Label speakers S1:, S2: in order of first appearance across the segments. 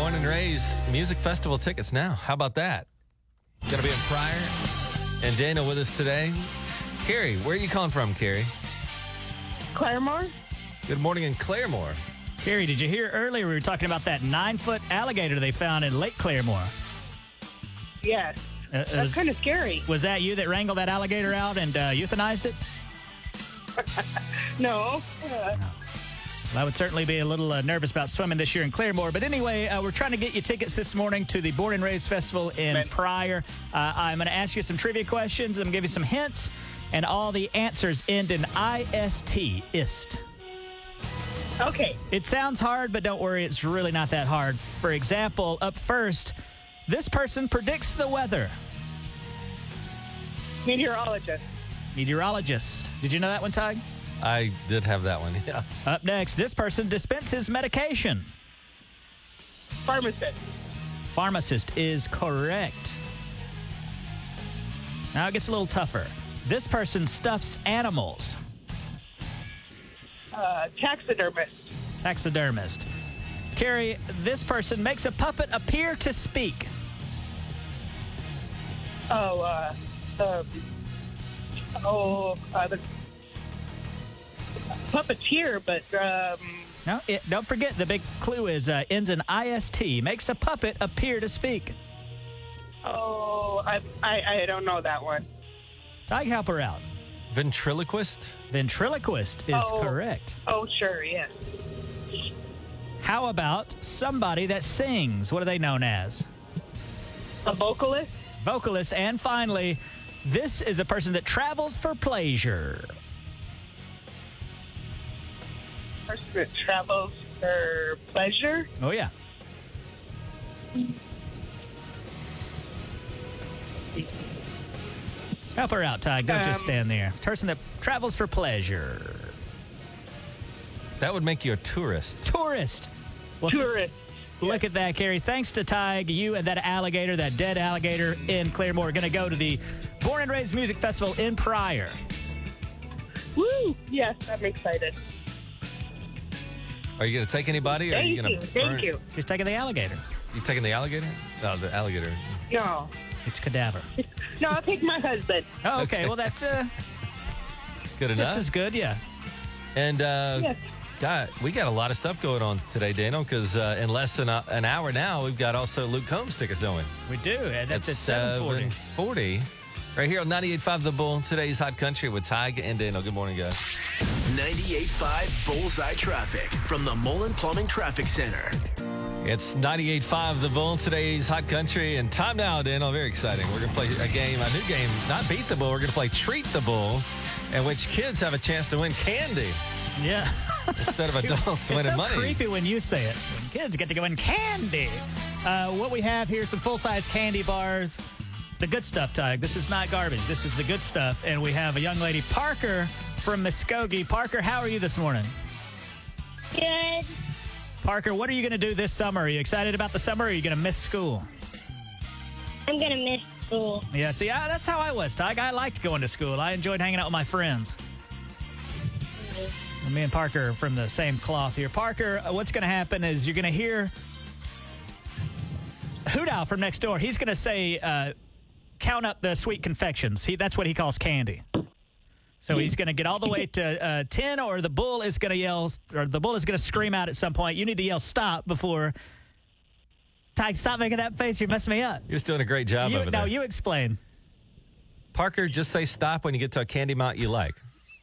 S1: Born and raised music festival tickets now. How about that? Gonna be in Pryor and Dana with us today. Carrie, where are you calling from, Carrie?
S2: Claremore?
S1: Good morning in Claremore.
S3: Carrie, did you hear earlier we were talking about that nine foot alligator they found in Lake Claremore?
S2: Yes.
S3: Uh,
S2: That's
S3: was,
S2: kind of scary.
S3: was that you that wrangled that alligator out and uh, euthanized it?
S2: No. Uh,
S3: I would certainly be a little uh, nervous about swimming this year in Claremore. But anyway, uh, we're trying to get you tickets this morning to the Born and Raised Festival in
S2: Man.
S3: Pryor. Uh, I'm going to ask you some trivia questions. I'm going to give you some hints, and all the answers end in IST. IST.
S2: okay.
S3: It sounds hard, but don't worry, it's really not that hard. For example, up first, this person predicts the weather.
S2: Meteorologist.
S3: Meteorologist. Did you know that one, Tug?
S1: I did have that one. Yeah.
S3: Up next, this person dispenses medication.
S2: Pharmacist.
S3: Pharmacist is correct. Now it gets a little tougher. This person stuffs animals.
S2: Uh, taxidermist.
S3: Taxidermist. Carrie, this person makes a puppet appear to speak.
S2: Oh, uh, um, oh, uh, the puppeteer, but, um,
S3: No, it, don't forget the big clue is uh, ends in ist. Makes a puppet appear to speak.
S2: oh, I, I, I don't know that one.
S3: Tug, help her out.
S1: Ventriloquist?
S3: Ventriloquist is
S2: Oh.
S3: correct.
S2: Oh, sure, yes.
S3: How about somebody that sings? What are they known as?
S2: A vocalist.
S3: Vocalist. And finally, this is a person that travels for pleasure.
S2: Person that travels for pleasure.
S3: Oh, yeah. Help her out, Ty. Don't just
S2: Um,
S3: stand there. Person that travels for pleasure.
S1: That would make you a tourist.
S3: Tourist. Well, th-
S2: Tourist.
S3: Look at that, Carrie. Thanks to Tig, you and that alligator, that dead alligator in Claremore, are going to go to the Born and Raised Music Festival in Pryor.
S2: Woo! Yes, I'm excited.
S1: Are you gonna take anybody? or are
S2: Thank
S1: you
S2: you.
S1: gonna
S2: Thank
S1: burn-
S2: you.
S3: She's taking the alligator.
S1: You taking the alligator? No, the alligator.
S2: No.
S3: It's cadaver.
S2: No, I'll take my husband.
S3: Oh, okay.
S1: Okay.
S3: Well, that's uh,
S1: Good enough.
S3: just as good, yeah.
S1: And uh,
S2: Yes.
S1: God, we got a lot of stuff going on today, Daniel. Because uh, in less than a, an hour now, we've got also Luke Combs tickets, don't we?
S3: We do. And that's at 740.
S1: 740. Right here on 98.5 The Bull. Today's Hot Country with Tig and Daniel. Good morning, guys.
S4: 98.5 Bullseye Traffic from the Mullen Plumbing Traffic Center.
S1: It's 98.5 The Bull. Today's Hot Country. And time now, Daniel. Very exciting. We're going to play a game, a new game. Not Beat the Bull. We're going to play Treat the Bull, in which kids have a chance to win candy
S3: Yeah.
S1: instead of adults
S3: it's
S1: winning
S3: so
S1: money.
S3: creepy when you say it. When kids get to go in candy. Uh, what we have here, some full-size candy bars. The good stuff, Tug. This is not garbage. This is the good stuff. And we have a young lady, Parker from Muskogee. Parker, how are you this morning?
S5: Good.
S3: Parker, what are you going to do this summer? Are you excited about the summer or are you going to miss school?
S5: I'm gonna miss school.
S3: Yeah, see, I, that's how I was, Tug. I liked going to school. I enjoyed hanging out with my friends. And me and Parker from the same cloth here. Parker, uh, what's going to happen is you're going to hear Hoot Owl from next door. He's going to say, uh, count up the sweet confections. He, that's what he calls candy. So he's going to get all the way to uh, 10, or the bull is going to yell, or the bull is going to scream out at some point. You need to yell stop before. Ty, stop making that face. You're messing me up.
S1: You're just doing a great job
S3: You,
S1: over
S3: no,
S1: there.
S3: you explain.
S1: Parker, just say stop when you get to a candy mount you like.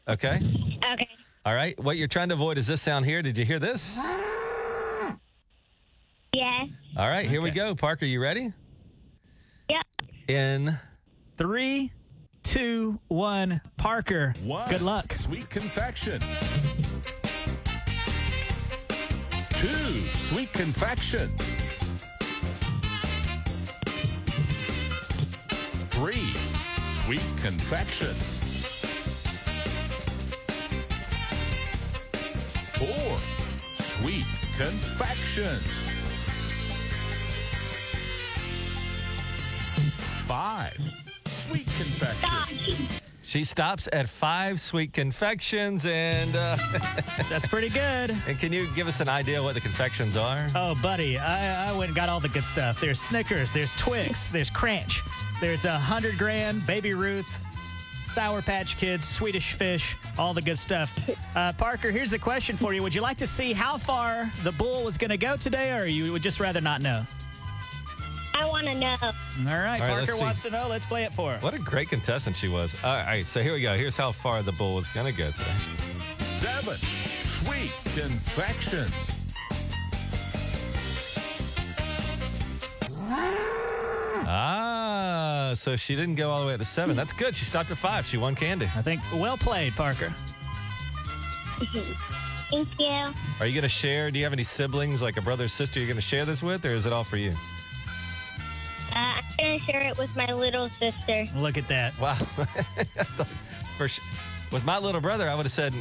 S1: Okay?
S5: Okay.
S1: All right. What you're trying to avoid is this sound here. Did you hear this?
S5: Yes.
S1: All right, here we go. Parker, you ready?
S5: Yep.
S1: In
S3: Three, two, one. Parker,
S6: One.
S3: good luck.
S6: Sweet confection. Two. Sweet confections. Three. Sweet confections. Four. Sweet confections. Five. Sweet confections.
S1: She stops at five sweet confections, and uh,
S3: That's pretty good.
S1: and can you give us an idea what the confections are?
S3: Oh, buddy, I, I went and got all the good stuff. There's Snickers, there's Twix, there's Crunch, there's a hundred grand, Baby Ruth, Sour Patch Kids, Swedish Fish, all the good stuff. Uh, Parker, here's a question for you: Would you like to see how far the bull was going to go today, or you would just rather not know?
S5: I want to know.
S3: All right,
S1: All right, let's
S3: Parker
S1: see.
S3: wants to know. Let's play it for her.
S1: What a great contestant she was. All right, so here we go. Here's how far the bull was going to go today.
S6: Seven. Sweet confections.
S1: Ah, so she didn't go all the way up to seven. That's good. She stopped at five. She won candy.
S3: I think well played, Parker.
S5: Thank you.
S1: Are you going to share? Do you have any siblings, like a brother or sister, you're going to share this with, or is it all for you?
S5: Uh, I'm going to share it with my little sister.
S3: Look at that.
S1: Wow. for sh- with my little brother, I would have said,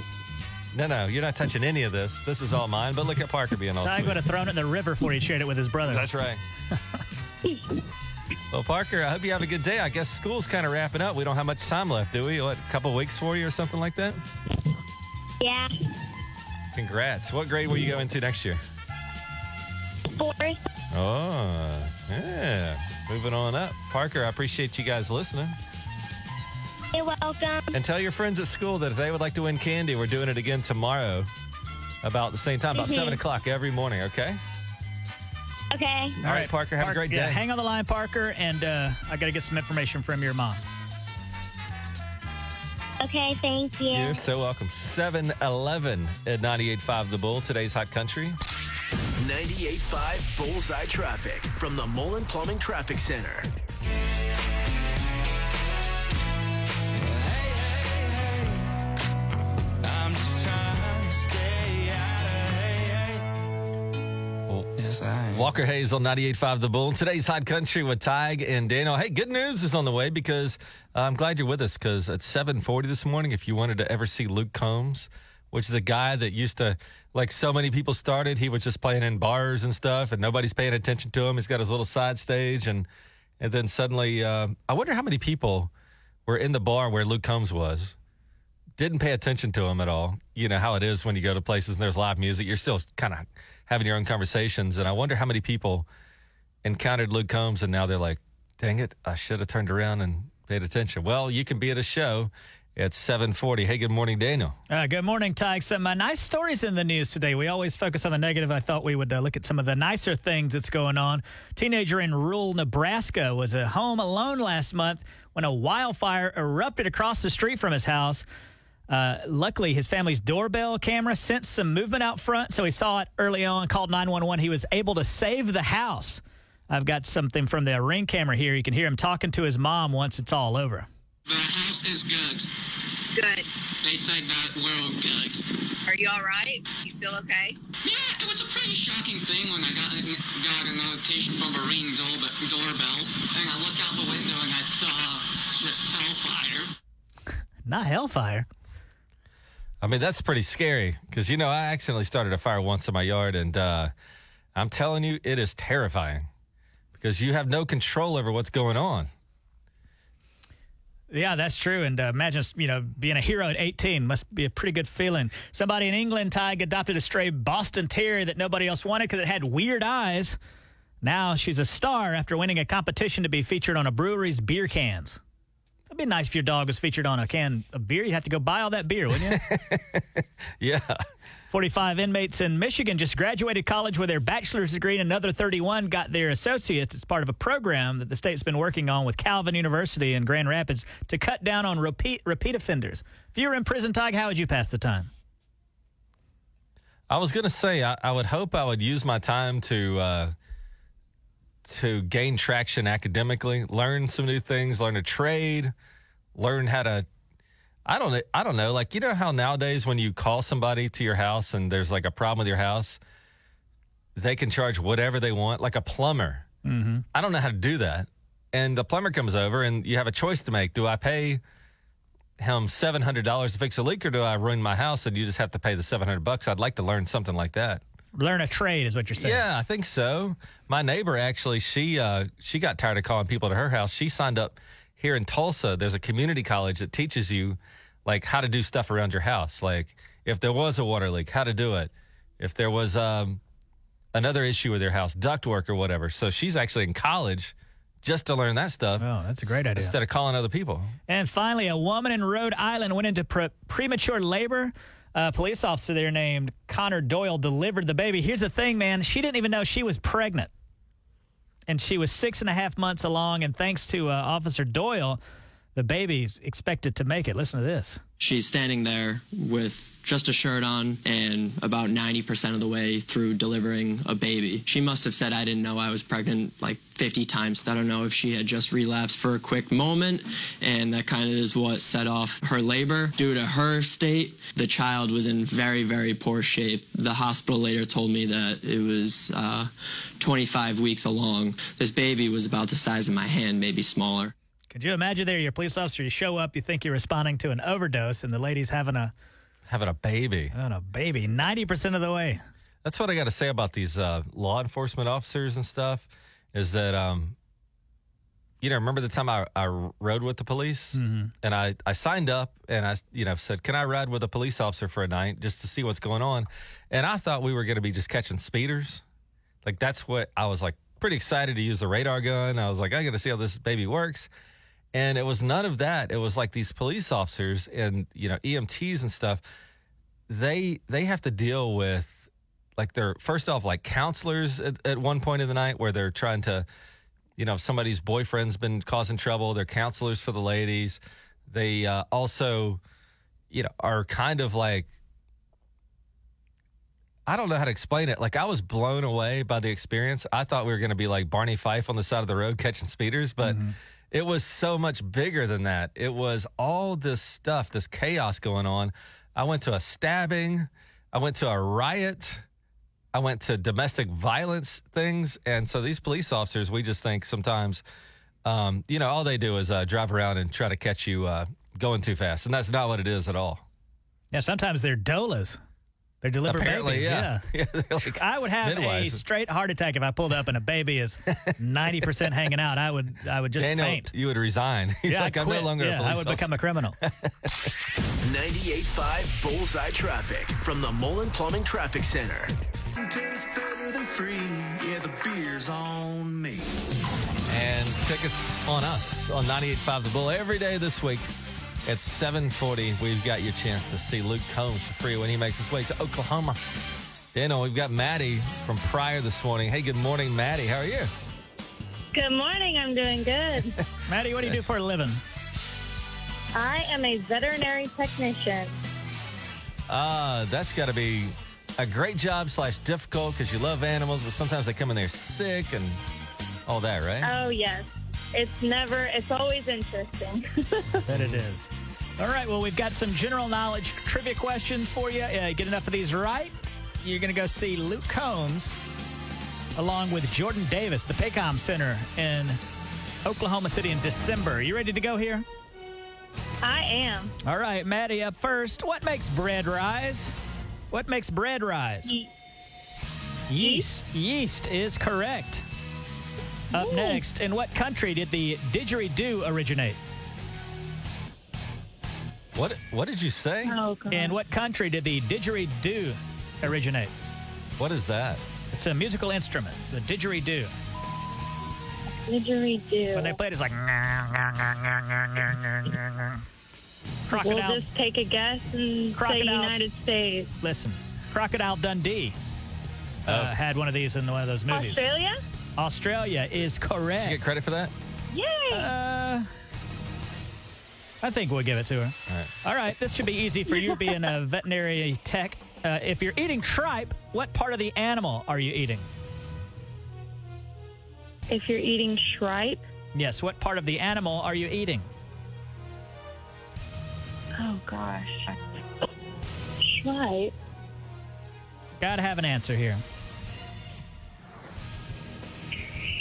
S1: no, no, you're not touching any of this. This is all mine. But look at Parker being all
S3: Tig
S1: sweet.
S3: would have thrown it in the river before he shared it with his brother.
S1: That's right. well, Parker, I hope you have a good day. I guess school's kind of wrapping up. We don't have much time left, do we? What, a couple weeks for you or something like that?
S5: Yeah.
S1: Congrats. What grade will you go into next year?
S5: Fourth.
S1: Oh, yeah. Moving on up. Parker, I appreciate you guys listening.
S5: You're welcome.
S1: And tell your friends at school that if they would like to win candy, we're doing it again tomorrow about the same time, about
S5: Mhm.
S1: 7 o'clock every morning, okay?
S5: Okay.
S1: All right, Parker, have a great
S3: yeah,
S1: day.
S3: hang on the line, Parker, and uh, I got to get some information from your mom.
S5: Okay, thank you.
S1: You're so welcome. 7 Eleven at 98.5 The Bull, today's hot country.
S4: 98.5 Bullseye Traffic from the Mullen Plumbing Traffic Center.
S7: I'm just trying to stay out of hey, hey. Yes, I am.
S1: Walker Hayes on 98.5 The Bull. Today's Hot Country with Tig and Daniel. Hey, good news is on the way because I'm glad you're with us because at 7.40 this morning, if you wanted to ever see Luke Combs, which is a guy that used to, like so many people started, he was just playing in bars and stuff and nobody's paying attention to him. He's got his little side stage and and then suddenly, uh, I wonder how many people were in the bar where Luke Combs was didn't pay attention to him at all. You know how it is when you go to places and there's live music. You're still kind of having your own conversations. And I wonder how many people encountered Luke Combs and now they're like, dang it, I should have turned around and paid attention. Well, you can be at a show at 740. Hey, good morning, Daniel.
S3: Uh, good morning, Tyke. Some uh, nice stories in the news today. We always focus on the negative. I thought we would uh, look at some of the nicer things that's going on. Teenager in rural Nebraska was at home alone last month when a wildfire erupted across the street from his house. Uh, luckily, his family's doorbell camera sensed some movement out front, so he saw it early on, called 911. He was able to save the house. I've got something from the ring camera here. You can hear him talking to his mom once it's all over.
S8: The house is good.
S9: Good.
S8: They said that we're good.
S9: Are you all right? You feel okay?
S8: Yeah, it was a pretty shocking thing when I got a, got a notification from a ring doorbell, doorbell, and I looked out the window and I saw just hellfire.
S3: Not hellfire.
S1: I mean, that's pretty scary because, you know, I accidentally started a fire once in my yard, and uh, I'm telling you, it is terrifying because you have no control over what's going on.
S3: Yeah, that's true. And uh, imagine, you know, being a hero at 18 must be a pretty good feeling. Somebody in England, Tig, adopted a stray Boston Terrier that nobody else wanted because it had weird eyes. Now she's a star after winning a competition to be featured on a brewery's beer cans. It'd be nice if your dog was featured on a can of beer. You'd have to go buy all that beer, wouldn't you?
S1: Yeah.
S3: 45 inmates in Michigan just graduated college with their bachelor's degree, and another 31 got their associates. It's part of a program that the state's been working on with Calvin University in Grand Rapids to cut down on repeat repeat offenders. If you were in prison, Tig, how would you pass the time?
S1: I was going to say, I, I would hope I would use my time to uh, to gain traction academically, learn some new things, learn a trade, learn how to. I don't. I don't know. Like you know how nowadays when you call somebody to your house and there's like a problem with your house, they can charge whatever they want, like a plumber. Mm-hmm. I don't know how to do that. And the plumber comes over, and you have a choice to make. Do I pay him seven hundred dollars to fix a leak, or do I ruin my house and you just have to pay the seven hundred bucks? I'd like to learn something like that.
S3: Learn a trade is what you're saying.
S1: Yeah, I think so. My neighbor actually, she uh, she got tired of calling people to her house. She signed up here in Tulsa, there's a community college that teaches you like how to do stuff around your house. Like if there was a water leak, how to do it. If there was um, another issue with your house, ductwork or whatever. So she's actually in college just to learn that stuff.
S3: Oh, that's a great idea.
S1: Instead of calling other people.
S3: And finally, a woman in Rhode Island went into pre- premature labor. A police officer there named Connor Doyle delivered the baby. Here's the thing, man. She didn't even know she was pregnant. And she was six and a half months along. And thanks to uh, Officer Doyle, the baby's expected to make it. Listen to this.
S10: She's standing there with just a shirt on and about 90% of the way through delivering a baby. She must have said, I didn't know I was pregnant like 50 times. I don't know if she had just relapsed for a quick moment, and that kind of is what set off her labor. Due to her state, the child was in very, very poor shape. The hospital later told me that it was uh, 25 weeks along. This baby was about the size of my hand, maybe smaller.
S3: Could you imagine there, you're a police officer, you show up, you think you're responding to an overdose, and the lady's having a
S1: having a baby.
S3: Having a baby, 90% of the way.
S1: That's what I got to say about these uh, law enforcement officers and stuff is that, um, you know, remember the time I, I rode with the police
S3: Mhm.
S1: and I, I signed up and I, you know, said, can I ride with a police officer for a night just to see what's going on? And I thought we were going to be just catching speeders. Like that's what I was like pretty excited to use the radar gun. I was like, I got to see how this baby works. And it was none of that. It was like these police officers and, you know, EMTs and stuff. They, they have to deal with like they're first off like counselors at, at one point in the night where they're trying to you know if somebody's boyfriend's been causing trouble they're counselors for the ladies they uh, also you know are kind of like i don't know how to explain it like i was blown away by the experience i thought we were going to be like barney fife on the side of the road catching speeders but it was so much bigger than that. It was all this stuff this chaos going on. I went to a stabbing. I went to a riot. I went to domestic violence things, and so these police officers, we just think sometimes, um, you know, all they do is uh, drive around and try to catch you uh, going too fast, and that's not what it is at all.
S3: Yeah, sometimes they're doulas. They deliver
S1: Apparently,
S3: babies.
S1: yeah.
S3: Yeah.
S1: they're like
S3: I would have a straight heart attack if I pulled up and a baby is 90% hanging out. I would I would just
S1: Daniel,
S3: faint.
S1: You would resign. You're
S3: Yeah,
S1: like
S3: I'd
S1: I'm no longer
S3: yeah,
S1: a police
S3: I would become a criminal.
S4: 98.5 Bullseye Traffic from the Mullen Plumbing Traffic Center.
S7: Tastes better than free. Yeah, the beer's on me.
S1: and tickets on us on 98.5 The Bull every day this week. At 7:40, we've got your chance to see Luke Combs for free when he makes his way to Oklahoma. Daniel, we've got Maddie from Pryor this morning. Hey, good morning, Maddie. How are you?
S5: Good morning. I'm doing good.
S3: Maddie, what do you do for a living?
S5: I am a veterinary technician.
S1: Uh, that's got to be a great job slash difficult because you love animals, but sometimes they come in there sick and all that, right?
S5: Oh, yes. It's never, it's always interesting.
S3: That it is. All right, well, we've got some general knowledge trivia questions for you. Uh, get enough of these right. You're going to go see Luke Combs along with Jordan Davis, the Paycom Center in Oklahoma City in December. You ready to go here?
S5: I am.
S3: All right, Maddie, up first. What makes bread rise? What makes bread rise? Yeast. Yeast is correct. Up next, in what country did the didgeridoo originate?
S1: What What did you say?
S5: Oh, God.
S3: In what country did the didgeridoo originate?
S1: What is that?
S3: It's a musical instrument, the didgeridoo.
S5: Didgeridoo.
S3: When they play it, it's like.
S5: We'll just take a guess and say United States.
S3: Listen, Crocodile Dundee uh, had one of these in one of those movies.
S5: Australia?
S3: Australia is correct.
S1: Did you get credit for that?
S5: Yay!
S3: Uh, I think we'll give it to her.
S1: All right.
S3: All right, this should be easy for you being a veterinary tech. Uh, if you're eating tripe, what part of the animal are you eating?
S5: if you're eating tripe?
S3: Yes, what part of the animal are you eating?
S5: Oh, gosh. Shripe?
S3: Gotta have an answer here.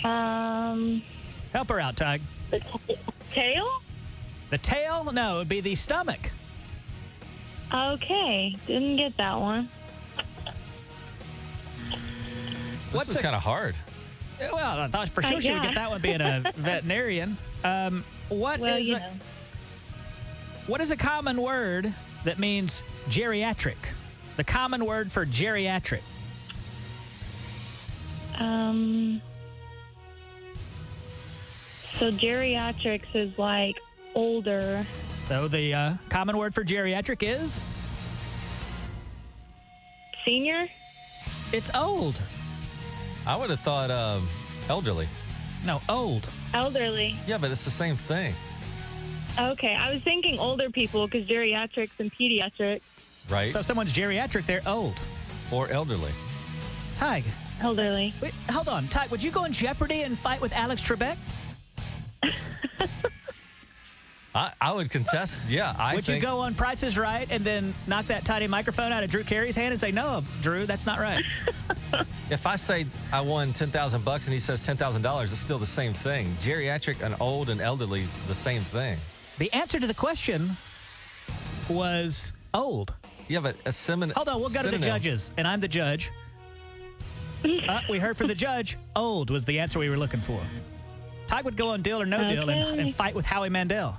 S5: Um,
S3: Help her out, Tug.
S5: the t- tail?
S3: The tail? No, it would be the stomach.
S5: Okay. Didn't get that one.
S1: This
S3: What's
S1: is
S3: a-
S1: kind of hard.
S3: Well, I thought for
S5: Uh,
S3: sure she would
S5: yeah.
S3: get that one being a veterinarian. Um, What
S5: Well,
S3: is
S5: you
S3: a,
S5: know.
S3: what is a common word that means geriatric? The common word for geriatric.
S5: Um. So geriatrics is like older.
S3: So the uh, common word for geriatric is
S5: Senior?
S3: it's old.
S1: I would have thought um, elderly.
S3: No, old.
S5: Elderly.
S1: Yeah, but it's the same thing,
S5: Okay, I was thinking older people because geriatrics and pediatrics.
S1: right?
S3: So if someone's geriatric, they're old.
S1: or elderly.
S3: Tig,
S5: Elderly.
S3: wait, hold on. Tig, would you go in Jeopardy and fight with Alex Trebek?
S1: I, I would contest. Yeah, I
S3: would
S1: think.
S3: you go on Prices Right and then knock that tiny microphone out of Drew Carey's hand and say, "No, Drew, that's not right."
S1: If I say I won ten thousand bucks and he says ten thousand dollars, it's still the same thing. Geriatric and old and elderly is the same thing.
S3: the answer to the question was old.
S1: Yeah, but a semin.
S3: Hold on, we'll go to the judges, and I'm the judge. Uh, we heard from the judge. Old was the answer we were looking for. Ty would go on deal or no deal and, and fight with Howie Mandel.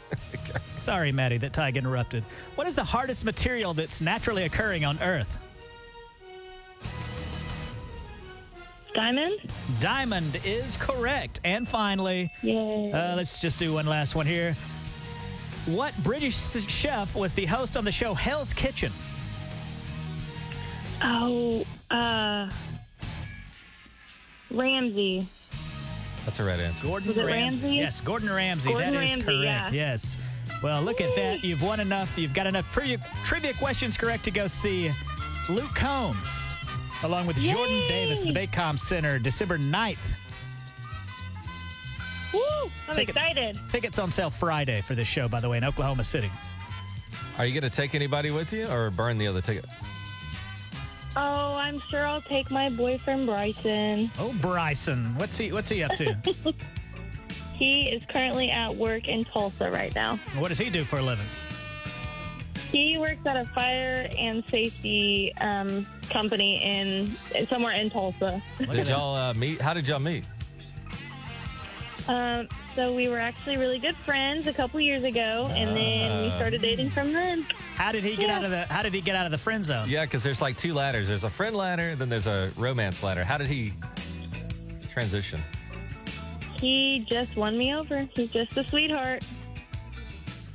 S3: Sorry, Maddie, that Ty interrupted. What is the hardest material that's naturally occurring on Earth?
S5: Diamond?
S3: Diamond is correct. And finally,
S5: Yay.
S3: uh, let's just do one last one here. What British chef was the host on the show Hell's Kitchen?
S5: oh, uh. Ramsay.
S1: That's a right answer.
S3: Gordon
S5: Was
S3: Ramsay.
S5: Ramsay?
S3: Yes, Gordon Ramsay.
S5: Gordon
S3: that is
S5: Ramsay,
S3: correct.
S5: yeah.
S3: Yes. Well, look at that. You've won enough. You've got enough trivia, trivia questions correct to go see Luke Combs along with Jordan Davis at the Paycom Center December 9th.
S5: Woo! I'm
S3: Take it.
S5: excited.
S3: Tickets on sale Friday for this show, by the way, in Oklahoma City.
S1: Are you going to take anybody with you or burn the other ticket?
S5: Oh, I'm sure I'll take my boyfriend Bryson.
S3: Oh, Bryson. What's he what's he up to?
S5: He is currently at work in Tulsa right now.
S3: what does he do for a living?
S5: He works at a fire and safety um, company in somewhere in Tulsa.
S1: Did y'all uh, meet? How did y'all meet?
S5: Um, so we were actually really good friends a couple years ago, and then we
S1: Ah.
S5: started dating from then.
S3: How did he get
S5: Yeah.
S3: out of the how did he get out of the friend zone?
S1: Yeah, because there's like two ladders. There's a friend ladder, then there's a romance ladder. How did he transition?
S5: He just won me over. He's just a sweetheart.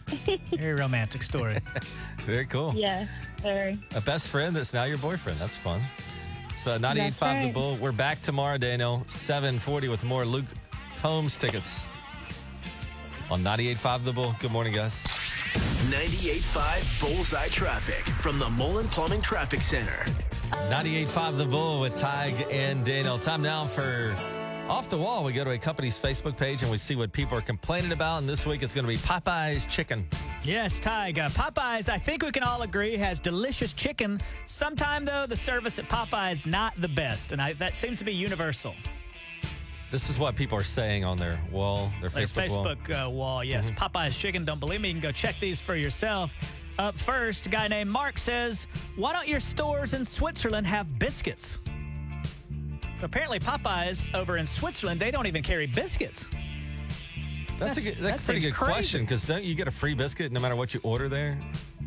S3: Very romantic story.
S1: Very cool.
S5: Yeah, very.
S1: A best friend that's now your boyfriend. That's fun. So 98.5
S5: That's
S1: The
S5: right.
S1: Bull. We're back tomorrow, Daniel. 740 with more Luke Combs tickets on 98.5 The Bull. Good morning, guys.
S4: 98.5 Bullseye Traffic from the Mullen Plumbing Traffic Center.
S1: 98.5 The Bull with Tig and Daniel. Time now for Off the Wall. We go to a company's Facebook page and we see what people are complaining about. And this week it's going to be Popeye's Chicken.
S3: Yes, Tig. Uh, Popeyes, I think we can all agree, has delicious chicken. Sometime, though, the service at Popeyes not the best, and I, that seems to be universal.
S1: This is what people are saying on their wall, their
S3: Their
S1: Facebook, wall.
S3: Uh, wall, yes. Popeyes chicken. Don't believe me? You can go check these for yourself. Up first, a guy named Mark says, "Why don't your stores in Switzerland have biscuits?" Apparently, Popeyes over in Switzerland they don't even carry biscuits.
S1: That's,
S3: That's-
S1: a, good, that's a pretty good
S3: crazy.
S1: question because don't you get a free biscuit no matter what you order there?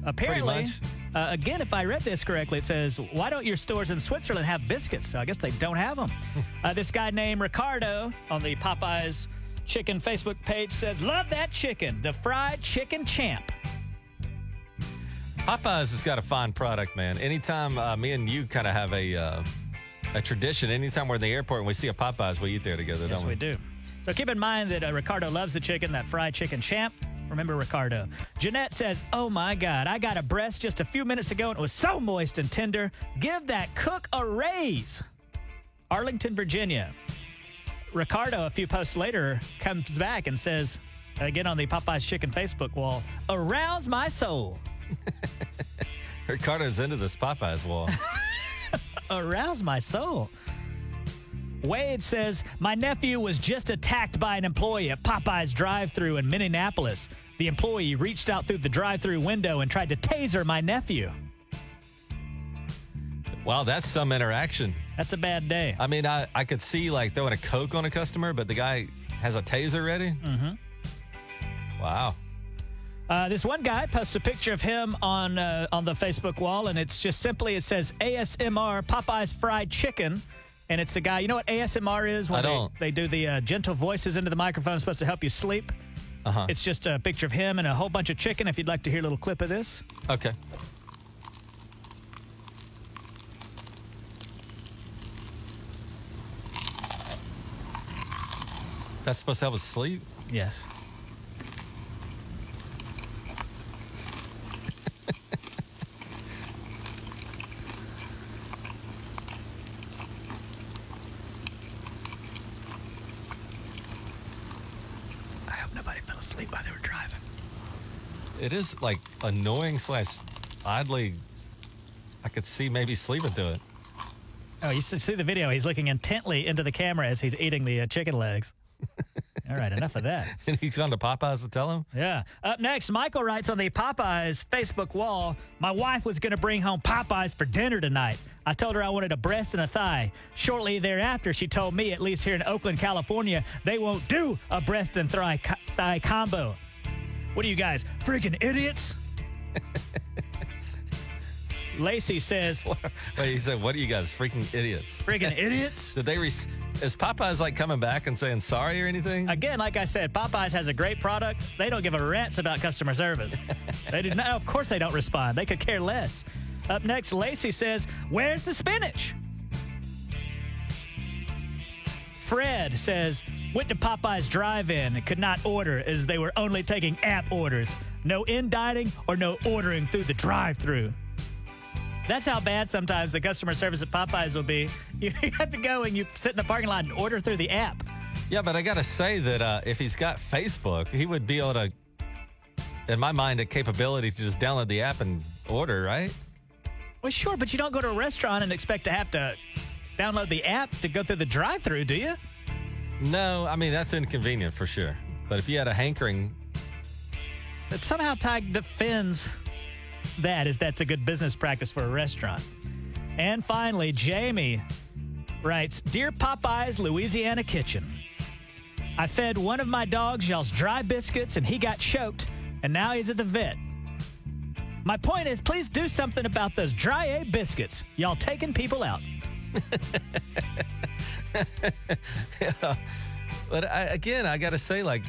S3: Apparently,
S1: much.
S3: Uh, again, if I read this correctly, it says, "Why don't your stores in Switzerland have biscuits?" So I guess they don't have them. uh, this guy named Ricardo on the Popeyes Chicken Facebook page says, "Love that chicken, the fried chicken champ."
S1: Popeyes has got a fine product, man. Anytime uh, me and you kind of have a uh, a tradition, anytime we're in the airport and we see a Popeyes, we eat there together,
S3: Yes,
S1: don't
S3: we do. So keep in mind that uh, Ricardo loves the chicken, that fried chicken champ. Remember Ricardo. Jeanette says, Oh my God, I got a breast just a few minutes ago and it was so moist and tender. Give that cook a raise. Arlington, Virginia. Ricardo, a few posts later, comes back and says, again on the Popeyes Chicken Facebook wall, arouse my soul.
S1: Ricardo's into this Popeyes wall.
S3: arouse my soul. Wade says, My nephew was just attacked by an employee at Popeye's drive through in Minneapolis. The employee reached out through the drive through window and tried to taser my nephew.
S1: wow, that's some interaction.
S3: That's a bad day.
S1: I mean, I, I could see like throwing a Coke on a customer, but the guy has a taser ready.
S3: Mm-hmm.
S1: Wow.
S3: Uh, this one guy posts a picture of him on uh, on the Facebook wall, and it's just simply it says ASMR Popeyes fried chicken, and it's the guy. You know what ASMR is? When
S1: I
S3: they,
S1: don't.
S3: They do the uh, gentle voices into the microphone, it's supposed to help you sleep.
S1: Uh huh.
S3: It's just a picture of him and a whole bunch of chicken. If you'd like to hear a little clip of this,
S1: Okay. That's supposed to help us sleep?
S3: yes. I hope nobody asleep while they were driving.
S1: It is like annoying slash oddly. I could see maybe sleeping through it.
S3: Oh, you should see the video. He's looking intently into the camera as he's eating the uh, chicken legs. All right, enough of that.
S1: And he's gone to Popeyes to tell him?
S3: Yeah. Up next, Michael writes on the Popeyes Facebook wall My wife was going to bring home Popeyes for dinner tonight. I told her I wanted a breast and a thigh. Shortly thereafter, she told me, at least here in Oakland, California, they won't do a breast and thigh, thigh combo. What are you guys, freaking idiots? Lacey says,
S1: Wait, he said, What are you guys, freaking idiots?
S3: freaking idiots?
S1: Did they, re- is Popeyes like coming back and saying sorry or anything?
S3: Again, like I said, Popeyes has a great product. They don't give a rat's about customer service. they did not. Of course, they don't respond. They could care less. Up next, Lacey says, "Where's the spinach?" Fred says, "Went to Popeyes drive-in and could not order as they were only taking app orders. No in dining or no ordering through the drive-through." That's how bad sometimes the customer service at Popeyes will be. You have to go and you sit in the parking lot and order through the app.
S1: Yeah, but I got to say that uh, if he's got Facebook, he would be able to, in my mind, a capability to just download the app and order, right?
S3: Well, sure, but you don't go to a restaurant and expect to have to download the app to go through the drive-through, do you?
S1: No, I mean, that's inconvenient for sure. But if you had a hankering,
S3: But somehow Tig defends that as that's a good business practice for a restaurant. And finally, Jamie writes, "Dear Popeyes Louisiana Kitchen, I fed one of my dogs y'all's dry biscuits and he got choked, and now he's at the vet. My point is, please do something about those dry A biscuits. Y'all taking people out."
S1: but I, again, I got to say, like,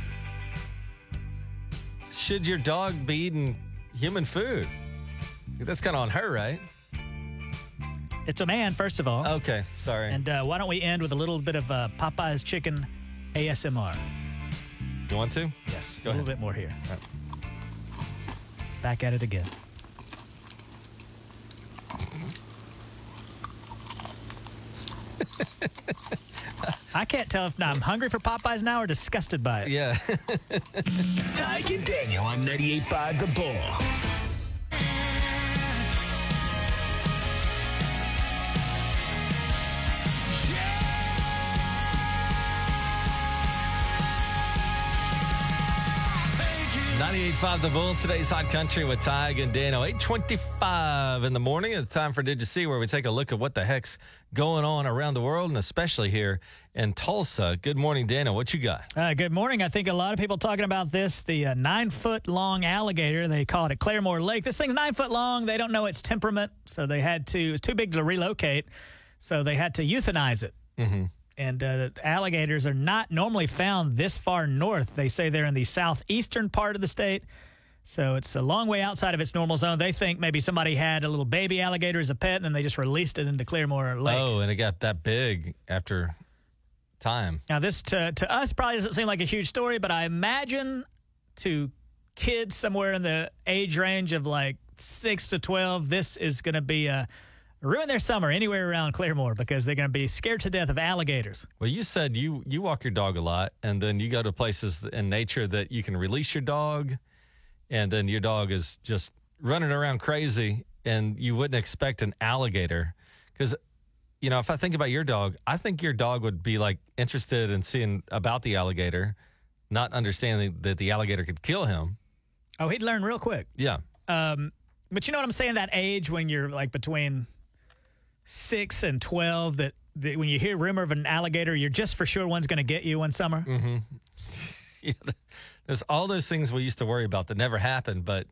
S1: should your dog be eating human food? That's kind of on her, right?
S3: It's a man, first of all.
S1: Okay, sorry.
S3: And uh, why don't we end with a little bit of uh, Popeye's chicken ASMR?
S1: you want to?
S3: Yes,
S1: Go
S3: a little
S1: ahead.
S3: bit more here.
S1: All right.
S3: Back at it again. I can't tell if I'm hungry for Popeyes now or disgusted by it.
S1: Yeah.
S4: Tyke and Daniel on 98.5 The Bull.
S1: Ninety-eight five The Bull. Today's Hot Country with Tig and Dano. 825 in the morning. It's time for Did You See, where we take a look at what the heck's going on around the world and especially here in Tulsa. Good morning, Dano. What you got?
S3: Uh, good morning. I think a lot of people talking about this. The uh, nine foot long alligator, they call it at Claremore Lake. This thing's nine foot long. They don't know its temperament, so they had to, it was too big to relocate, so they had to euthanize it.
S1: Mm-hmm.
S3: And uh, alligators are not normally found this far north. They say they're in the southeastern part of the state. So it's a long way outside of its normal zone. They think maybe somebody had a little baby alligator as a pet and then they just released it into Claremore Lake.
S1: Oh, and it got that big after time.
S3: Now, this to, to us probably doesn't seem like a huge story, but I imagine to kids somewhere in the age range of like six to 12, this is going to be a ruin their summer anywhere around Claremore because they're going to be scared to death of alligators.
S1: Well, you said you you walk your dog a lot, and then you go to places in nature that you can release your dog, and then your dog is just running around crazy, and you wouldn't expect an alligator, because you know if I think about your dog, I think your dog would be like interested in seeing about the alligator, not understanding that the alligator could kill him.
S3: Oh, he'd learn real quick.
S1: Yeah,
S3: Um, but you know what I'm saying? That age when you're like between six and 12, that, that when you hear rumor of an alligator, you're just for sure one's going to get you one summer.
S1: Mm-hmm. yeah. there's all those things we used to worry about that never happened, but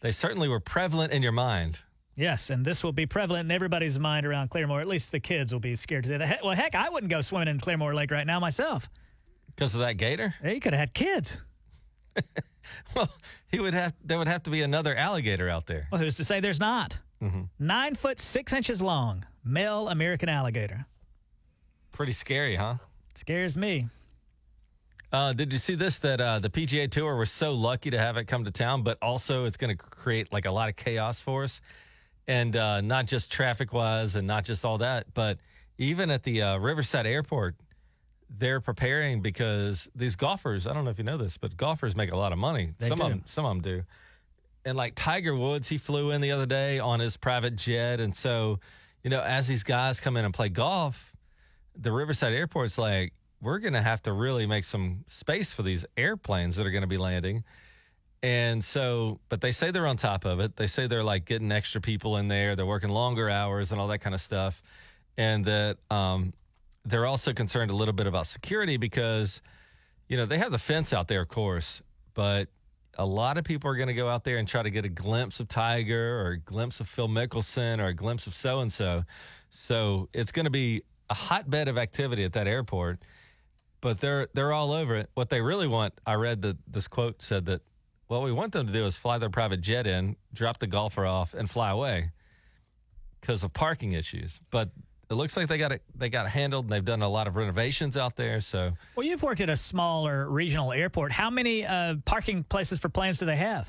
S1: they certainly were prevalent in your mind.
S3: Yes, and this will be prevalent in everybody's mind around Claremore. At least the kids will be scared to say that. Well, heck, I wouldn't go swimming in Claremore Lake right now myself.
S1: Because of that gator?
S3: Hey, you could have had kids.
S1: well, he would have. There would have to be another alligator out there.
S3: Well, who's to say there's not?
S1: Mm-hmm.
S3: Nine foot six inches long, male American alligator.
S1: Pretty scary, huh?
S3: Scares me.
S1: Uh, did you see this? That uh, the PGA Tour was so lucky to have it come to town, but also it's going to create like a lot of chaos for us, and uh, not just traffic wise, and not just all that, but even at the uh, Riverside Airport, they're preparing because these golfers. I don't know if you know this, but golfers make a lot of money.
S3: They
S1: some
S3: do.
S1: of them, some of them do. And like Tiger Woods, he flew in the other day on his private jet, and so you know, as these guys come in and play golf, the Riverside Airport's like, we're going to have to really make some space for these airplanes that are going to be landing. And so, but they say they're on top of it. They say they're like getting extra people in there. They're working longer hours and all that kind of stuff. And that um, they're also concerned a little bit about security because, you know, they have the fence out there, of course, but a lot of people are going to go out there and try to get a glimpse of Tiger or a glimpse of Phil Mickelson or a glimpse of so and so. So it's going to be a hotbed of activity at that airport. But they're they're all over it. What they really want, I read that this quote said that what we want them to do is fly their private jet in, drop the golfer off, and fly away because of parking issues. But it looks like they got it they got it handled and they've done a lot of renovations out there. So
S3: Well, you've worked at a smaller regional airport. How many uh, parking places for planes do they have?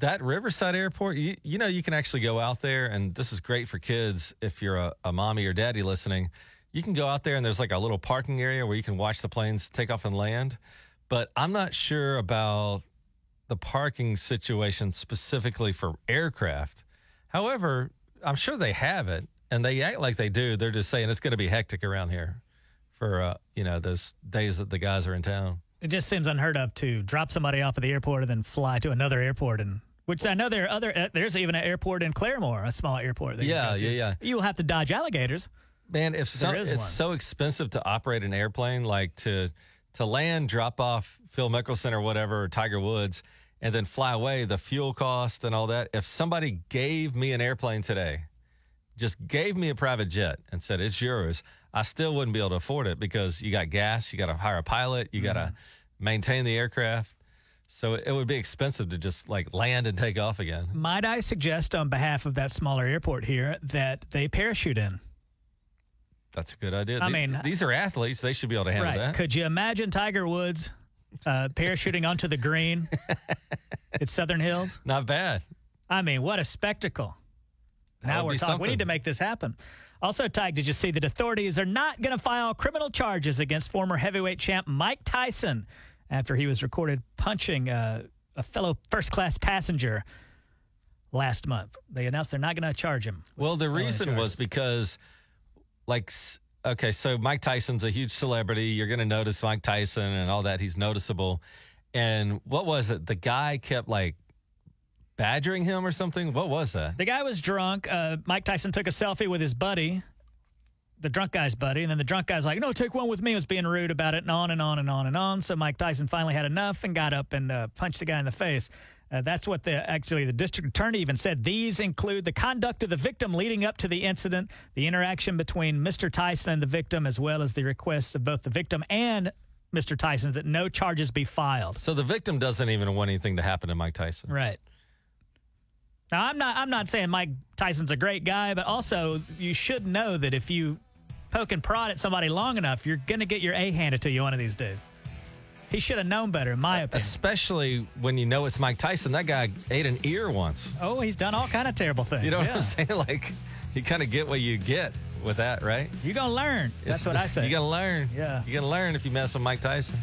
S1: that Riverside Airport, you, you know, you can actually go out there, and this is great for kids if you're a, a mommy or daddy listening. You can go out there, and there's like a little parking area where you can watch the planes take off and land. But I'm not sure about the parking situation specifically for aircraft. However, I'm sure they have it, and they act like they do. They're just saying it's going to be hectic around here for uh, you know those days that the guys are in town.
S3: It just seems unheard of to drop somebody off at the airport and then fly to another airport and. Which I know there are other. Uh, there's even an airport in Claremore, a small airport. that you
S1: Yeah, yeah, yeah.
S3: You'll have to dodge alligators.
S1: Man, if so, it's
S3: one.
S1: so expensive to operate an airplane, like to to land, drop off Phil Mickelson or whatever, or Tiger Woods, and then fly away, the fuel cost and all that. If somebody gave me an airplane today, just gave me a private jet and said it's yours, I still wouldn't be able to afford it because you got gas, you got to hire a pilot, you got to maintain the aircraft. So it would be expensive to just like land and take off again.
S3: Might I suggest, on behalf of that smaller airport here, that they parachute in?
S1: That's a good idea.
S3: I
S1: The-
S3: mean-
S1: these are athletes; they should be able to handle
S3: right.
S1: that.
S3: Could you imagine Tiger Woods uh, parachuting onto the green at Southern Hills?
S1: Not bad.
S3: I mean, what a spectacle.
S1: That
S3: now we're talking. We need to make this happen. Also, Tyke, did you see that authorities are not going to file criminal charges against former heavyweight champ Mike Tyson after he was recorded punching uh, a fellow first class passenger last month? They announced they're not going to charge him.
S1: Well, the reason was because, like, okay, so Mike Tyson's a huge celebrity. You're going to notice Mike Tyson and all that. He's noticeable. And what was it? The guy kept like badgering him or something. What was that?
S3: The guy was drunk. Uh, Mike Tyson took a selfie with his buddy, the drunk guy's buddy, and then the drunk guy's like, "No, take one with me." Was being rude about it, and on and on and on and on. So Mike Tyson finally had enough and got up and uh, punched the guy in the face. Uh, that's what the actually the district attorney even said. These include the conduct of the victim leading up to the incident, the interaction between Mr. Tyson and the victim, as well as the requests of both the victim and Mr. Tyson that no charges be filed.
S1: So the victim doesn't even want anything to happen to Mike Tyson.
S3: Right. Now I'm not I'm not saying Mike Tyson's a great guy, but also you should know that if you poke and prod at somebody long enough, you're gonna get your A handed to you one of these days. He should have known better, in my opinion.
S1: Especially when you know it's Mike Tyson. That guy ate an ear once.
S3: Oh, he's done all kind of terrible things.
S1: You know what
S3: yeah.
S1: I'm saying? Like, you kind of get what you get with that, right?
S3: You're gonna learn. That's
S1: It's-
S3: what I say.
S1: You got to learn.
S3: Yeah.
S1: You're going to learn if you mess with Mike Tyson.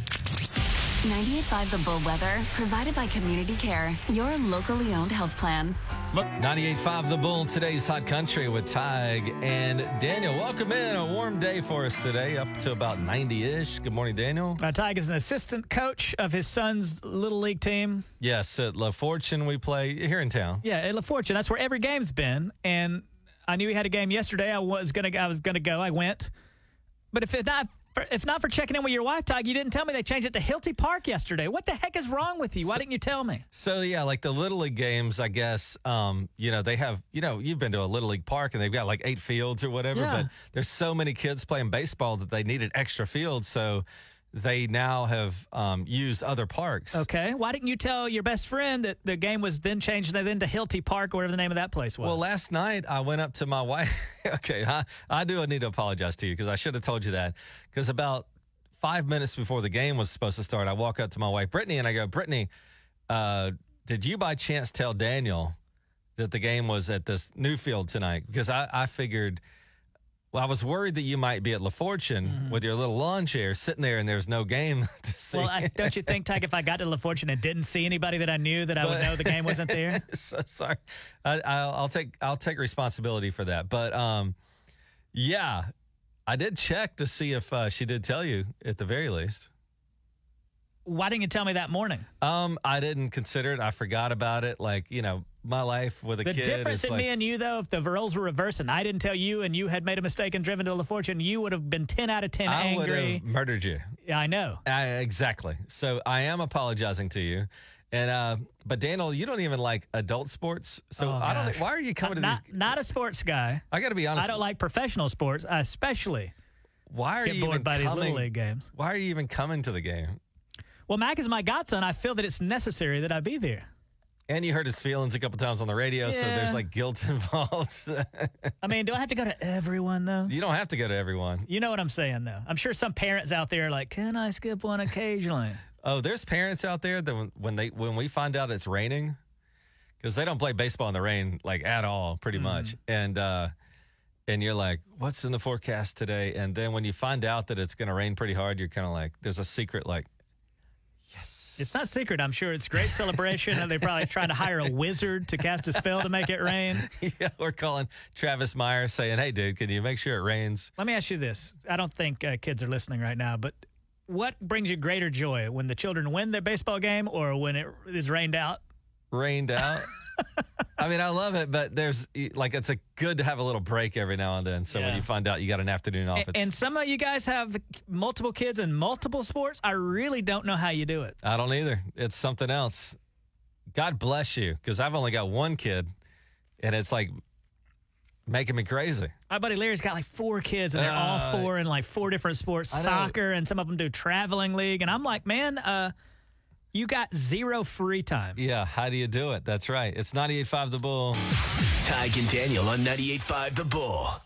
S11: 98.5 The Bull Weather, provided by Community Care, your locally owned health plan.
S1: Look, 98.5 The Bull, today's Hot Country with Tig and Daniel. Welcome in. A warm day for us today, up to about 90 ish. Good morning, Daniel.
S3: Uh, Tig is an assistant coach of his son's little league team.
S1: Yes, at La Fortune, we play here in town.
S3: Yeah, at La Fortune. That's where every game's been. And I knew he had a game yesterday. I was gonna I was gonna go. I went. But if it not For, if not for checking in with your wife, Tog, you didn't tell me they changed it to Hilty Park yesterday. What the heck is wrong with you? Why didn't you tell me?
S1: So yeah, like the little league games, I guess. Um, you know, they have. You know, you've been to a little league park and they've got like eight fields or whatever.
S3: Yeah.
S1: But there's so many kids playing baseball that they needed extra fields. So they now have um, used other parks.
S3: Okay. Why didn't you tell your best friend that the game was then changed then to Hilty Park or whatever the name of that place was?
S1: Well, last night I went up to my wife. okay, I, I do need to apologize to you because I should have told you that. Because about five minutes before the game was supposed to start, I walk up to my wife, Brittany, and I go, Brittany, uh, did you by chance tell Daniel that the game was at this new field tonight? Because I, I figured. Well, I was worried that you might be at La Fortune with your little lawn chair sitting there and there's no game to see.
S3: well, I, don't you think, Tyke, if I got to La Fortune and didn't see anybody that I knew, that I would know the game wasn't there?
S1: so sorry. I, I'll, I'll take I'll take responsibility for that. But um, yeah, I did check to see if uh, she did tell you at the very least.
S3: Why didn't you tell me that morning?
S1: Um, I didn't consider it. I forgot about it. Like you know, my life with a
S3: The
S1: kid.
S3: The
S1: difference
S3: in
S1: like,
S3: me and you, though, if the roles were reversed and I didn't tell you and you had made a mistake and driven to La Fortune, you would have been 10 out of 10
S1: I would
S3: angry.
S1: have murdered you.
S3: Yeah, I know.
S1: I, exactly. So I am apologizing to you. And uh, but Daniel, you don't even like adult sports. So
S3: Oh,
S1: I don't.
S3: gosh.
S1: Why are you coming to
S3: not,
S1: these?
S3: Not a sports guy.
S1: I got to be honest.
S3: I don't like professional sports, especially.
S1: Why are
S3: get
S1: you
S3: bored
S1: even
S3: by these
S1: coming,
S3: little league games.
S1: Why are you even coming to the game?
S3: Well, Mac is my godson. I feel that it's necessary that I be there.
S1: And you hurt his feelings a couple times on the radio, so
S3: Yeah.
S1: there's like guilt involved.
S3: I mean, do I have to go to everyone, though?
S1: you don't have to go to everyone.
S3: You know what I'm saying, though. I'm sure some parents out there are like, can I skip one occasionally?
S1: Oh, there's parents out there that when, when they when we find out it's raining, because they don't play baseball in the rain like at all, pretty much. And uh, and you're like, what's in the forecast today? And then when you find out that it's going to rain pretty hard, you're kind of like, there's a secret like,
S3: It's not secret. I'm sure it's great celebration. and they probably trying to hire a wizard to cast a spell to make it rain.
S1: yeah, we're calling Travis Meyer saying, hey, dude, can you make sure it rains?
S3: Let me ask you this. I don't think uh, kids are listening right now, but what brings you greater joy when the children win their baseball game or when it is rained out?
S1: rained out. I mean, I love it, but there's like it's a good to have a little break every now and then. So when you find out you got an afternoon off,
S3: A-
S1: it's,
S3: And some of you guys have multiple kids in multiple sports. I really don't know how you do it.
S1: I don't either. It's something else. God bless you, because I've only got one kid, and it's like making me crazy.
S3: My buddy Larry's got like four kids, and they're all
S1: Uh,
S3: four in like four different sports soccer, and some of them do traveling league. And I'm like, man, uh, you got zero free time.
S1: Yeah, how do you do it? That's right. It's 98.5 The Bull.
S4: Tig and Daniel on 98.5 The Bull.